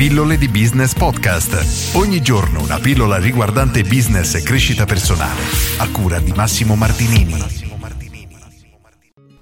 Pillole di Business Podcast. Ogni giorno una pillola riguardante business e crescita personale. A cura di Massimo Martinini.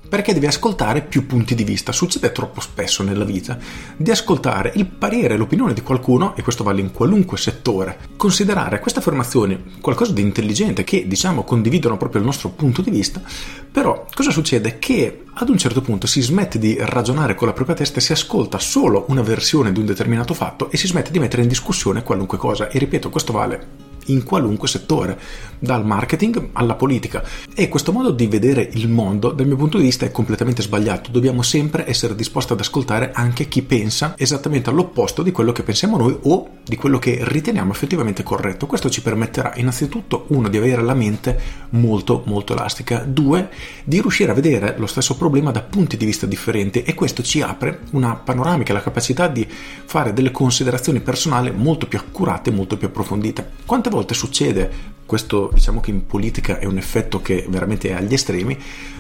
Perché devi ascoltare più punti di vista. Succede troppo spesso nella vita di ascoltare il parere l'opinione di qualcuno, e questo vale in qualunque settore. Considerare queste affermazioni qualcosa di intelligente che, diciamo, condividono proprio il nostro punto di vista, però cosa succede? Che ad un certo punto si smette di ragionare con la propria testa e si ascolta solo una versione di un determinato fatto e si smette di mettere in discussione qualunque cosa. E ripeto, questo vale in qualunque settore, dal marketing alla politica. E questo modo di vedere il mondo, dal mio punto di vista, è completamente sbagliato. Dobbiamo sempre essere disposti ad ascoltare anche chi pensa esattamente all'opposto di quello che pensiamo noi o di quello che riteniamo effettivamente corretto. Questo ci permetterà innanzitutto, uno, di avere la mente molto molto elastica, due, di riuscire a vedere lo stesso problema da punti di vista differenti e questo ci apre una panoramica, la capacità di fare delle considerazioni personali molto più accurate, molto più approfondite. Quante volte succede, questo diciamo che in politica è un effetto che veramente è agli estremi,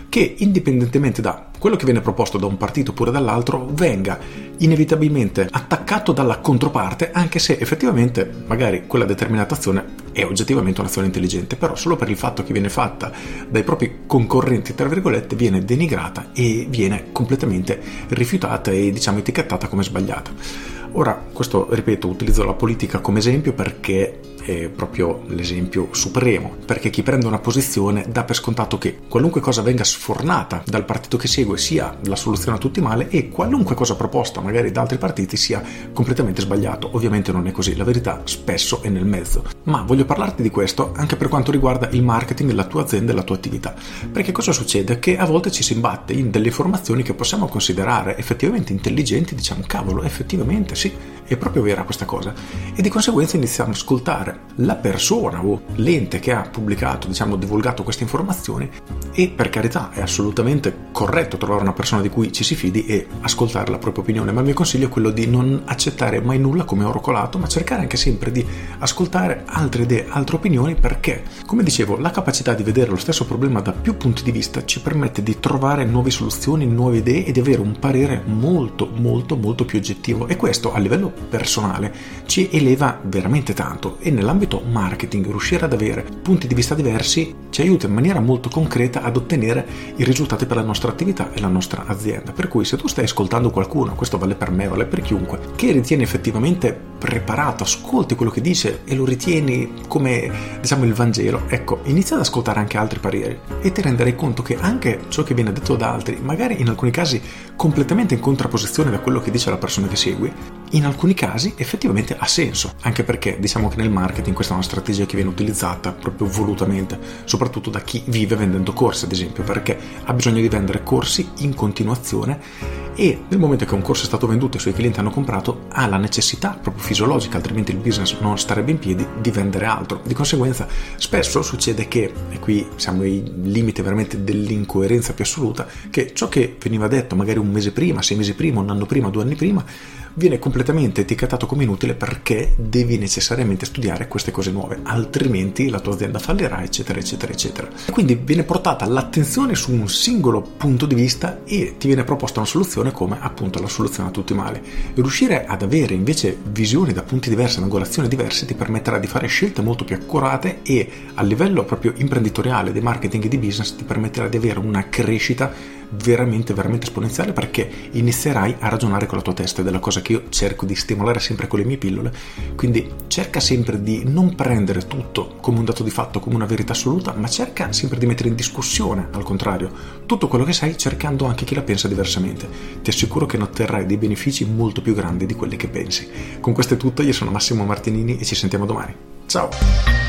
che indipendentemente da quello che viene proposto da un partito oppure dall'altro venga inevitabilmente attaccato dalla controparte anche se effettivamente magari quella determinata azione è oggettivamente un'azione intelligente però solo per il fatto che viene fatta dai propri concorrenti tra virgolette viene denigrata e viene completamente rifiutata e diciamo etichettata come sbagliata ora questo ripeto utilizzo la politica come esempio perché è proprio l'esempio supremo, perché chi prende una posizione dà per scontato che qualunque cosa venga sfornata dal partito che segue sia la soluzione a tutti male e qualunque cosa proposta magari da altri partiti sia completamente sbagliato. Ovviamente non è così, la verità spesso è nel mezzo. Ma voglio parlarti di questo anche per quanto riguarda il marketing, la tua azienda e la tua attività. Perché cosa succede? Che a volte ci si imbatte in delle informazioni che possiamo considerare effettivamente intelligenti, diciamo cavolo, effettivamente sì, è proprio vera questa cosa. E di conseguenza iniziamo ad ascoltare la persona o l'ente che ha pubblicato, diciamo, divulgato queste informazioni e per carità è assolutamente corretto trovare una persona di cui ci si fidi e ascoltare la propria opinione, ma il mio consiglio è quello di non accettare mai nulla come oro colato, ma cercare anche sempre di ascoltare altre idee, altre opinioni perché, come dicevo, la capacità di vedere lo stesso problema da più punti di vista ci permette di trovare nuove soluzioni, nuove idee e di avere un parere molto molto molto più oggettivo e questo a livello personale ci eleva veramente tanto e nella nell'ambito marketing riuscire ad avere punti di vista diversi ci aiuta in maniera molto concreta ad ottenere i risultati per la nostra attività e la nostra azienda. Per cui se tu stai ascoltando qualcuno, questo vale per me, vale per chiunque, che ritiene effettivamente preparato, ascolti quello che dice e lo ritieni come diciamo il Vangelo, ecco, inizia ad ascoltare anche altri pareri e ti renderai conto che anche ciò che viene detto da altri, magari in alcuni casi completamente in contrapposizione da quello che dice la persona che segui, in alcuni casi effettivamente ha senso, anche perché diciamo che nel marketing questa è una strategia che viene utilizzata proprio volutamente, soprattutto da chi vive vendendo corsi, ad esempio, perché ha bisogno di vendere corsi in continuazione e nel momento che un corso è stato venduto e i suoi clienti hanno comprato ha la necessità proprio fisiologica, altrimenti il business non starebbe in piedi, di vendere altro. Di conseguenza spesso succede che, e qui siamo ai limiti veramente dell'incoerenza più assoluta, che ciò che veniva detto magari un mese prima, sei mesi prima, un anno prima, due anni prima, viene completamente etichettato come inutile perché devi necessariamente studiare queste cose nuove, altrimenti la tua azienda fallirà, eccetera, eccetera, eccetera. Quindi viene portata l'attenzione su un singolo punto di vista e ti viene proposta una soluzione come appunto la soluzione a tutti i mali. riuscire ad avere invece visioni da punti diversi, angolazioni diverse, ti permetterà di fare scelte molto più accurate e a livello proprio imprenditoriale, di marketing e di business ti permetterà di avere una crescita veramente, veramente esponenziale perché inizierai a ragionare con la tua testa ed è la cosa che io cerco di stimolare sempre con le mie pillole. Quindi cerca sempre di non prendere tutto come un dato di fatto, come una verità assoluta, ma cerca sempre di mettere in discussione, al contrario, tutto quello che sai cercando anche chi la pensa diversamente. Ti assicuro che ne otterrai dei benefici molto più grandi di quelli che pensi. Con questo è tutto, io sono Massimo Martinini e ci sentiamo domani. Ciao!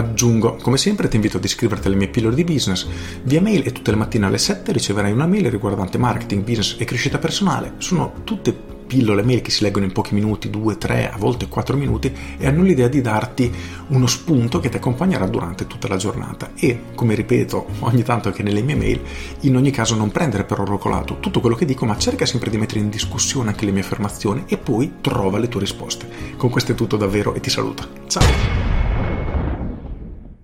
Aggiungo, come sempre ti invito ad iscriverti alle mie pillole di business via mail e tutte le mattine alle 7 riceverai una mail riguardante marketing, business e crescita personale. Sono tutte pillole mail che si leggono in pochi minuti, 2, 3, a volte 4 minuti e hanno l'idea di darti uno spunto che ti accompagnerà durante tutta la giornata e, come ripeto ogni tanto anche nelle mie mail, in ogni caso non prendere per oro colato tutto quello che dico, ma cerca sempre di mettere in discussione anche le mie affermazioni e poi trova le tue risposte. Con questo è tutto davvero e ti saluto. Ciao!